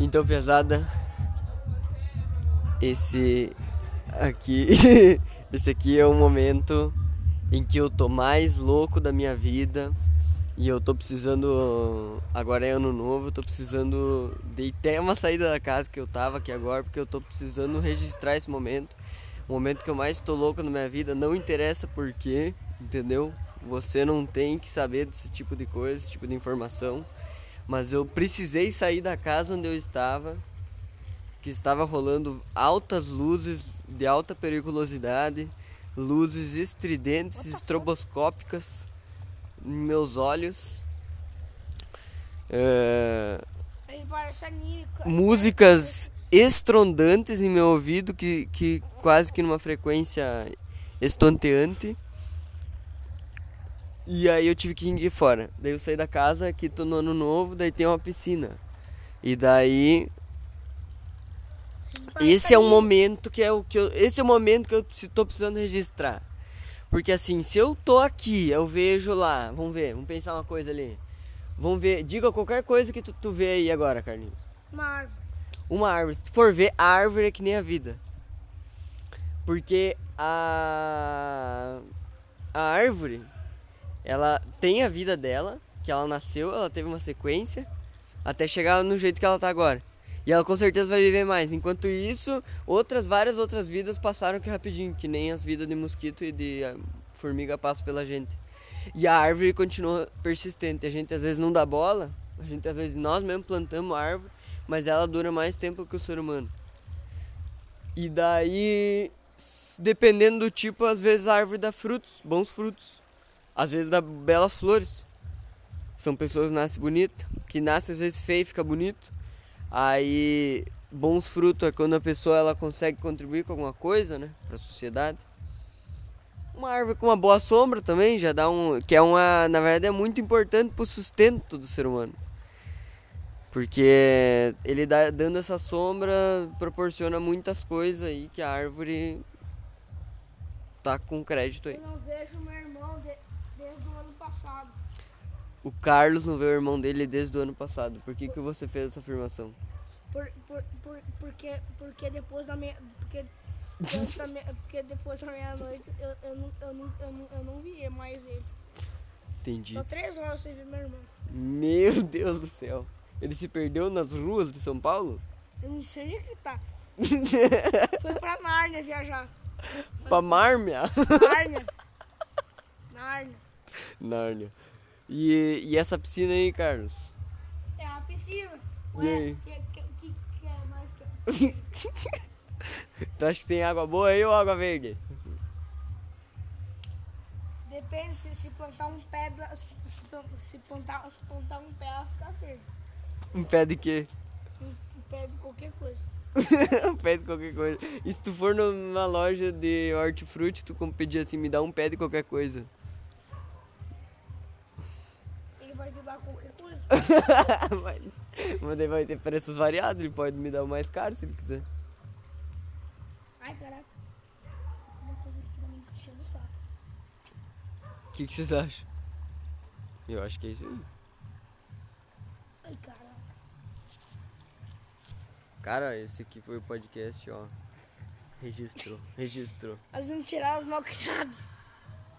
Então, pesada, esse aqui, esse aqui é o momento em que eu tô mais louco da minha vida e eu tô precisando, agora é ano novo, eu tô precisando de até uma saída da casa que eu tava aqui agora, porque eu tô precisando registrar esse momento, o momento que eu mais tô louco na minha vida, não interessa porquê, entendeu? Você não tem que saber desse tipo de coisa, esse tipo de informação. Mas eu precisei sair da casa onde eu estava, que estava rolando altas luzes de alta periculosidade, luzes estridentes, estroboscópicas em meus olhos. É, músicas estrondantes em meu ouvido, que, que quase que numa frequência estonteante. E aí eu tive que ir fora. Daí eu saí da casa, aqui tô no ano novo, daí tem uma piscina. E daí esse é um momento que é o que eu, esse é o momento que eu estou precisando registrar. Porque assim, se eu tô aqui, eu vejo lá, vamos ver, vamos pensar uma coisa ali. Vamos ver, diga qualquer coisa que tu, tu vê aí agora, Carlinhos. Uma árvore. Uma árvore. Se tu for ver, a árvore é que nem a vida. Porque a a árvore ela tem a vida dela, que ela nasceu, ela teve uma sequência, até chegar no jeito que ela tá agora. E ela com certeza vai viver mais. Enquanto isso, outras, várias outras vidas passaram que rapidinho, que nem as vidas de mosquito e de ah, formiga passam pela gente. E a árvore continua persistente. A gente às vezes não dá bola, a gente às vezes nós mesmo plantamos a árvore, mas ela dura mais tempo que o ser humano. E daí, dependendo do tipo, às vezes a árvore dá frutos, bons frutos às vezes dá belas flores. São pessoas que nascem bonitas, que nascem às vezes feio e fica bonito. Aí bons frutos é quando a pessoa ela consegue contribuir com alguma coisa, né, para a sociedade. Uma árvore com uma boa sombra também já dá um, que é uma, na verdade é muito importante para o sustento do ser humano. Porque ele dá, dando essa sombra proporciona muitas coisas aí que a árvore tá com crédito aí. Eu não vejo irmão de, desde o ano passado. O Carlos não vê o irmão dele desde o ano passado. Por que, que você fez essa afirmação? Por, por, por, porque, porque depois da meia. Porque, depois da meia, porque depois da meia-noite eu, eu, não, eu, não, eu, não, eu não via mais ele. Entendi. Tô três horas sem ver meu irmão. Meu Deus do céu. Ele se perdeu nas ruas de São Paulo? Eu não sei onde é que tá. Foi pra Nárnia viajar. pra Mármia? Nárnia. Nárnia. Nárnia. E, e essa piscina aí, Carlos? É uma piscina. E Ué, aí? que, que, que, que é mais que. Tu acha que tem água boa aí ou água verde? Depende se, se plantar um pé. Se, se, se plantar, se plantar um pé, ela fica verde. Um pé de quê? Um, um pé de qualquer coisa. um pé de qualquer coisa. E se tu for numa loja de hortifruti, tu como pedir assim, me dá um pé de qualquer coisa. Vai te dar qualquer coisa. Mas daí vai ter preços variados, ele pode me dar o mais caro se ele quiser. Ai, caraca. Uma coisa aqui também me enchendo o saco. O que, que vocês acham? Eu acho que é isso aí. Ai, caraca. Cara, esse aqui foi o podcast, ó. Registrou, registrou. Nós vamos tirar os mal criados.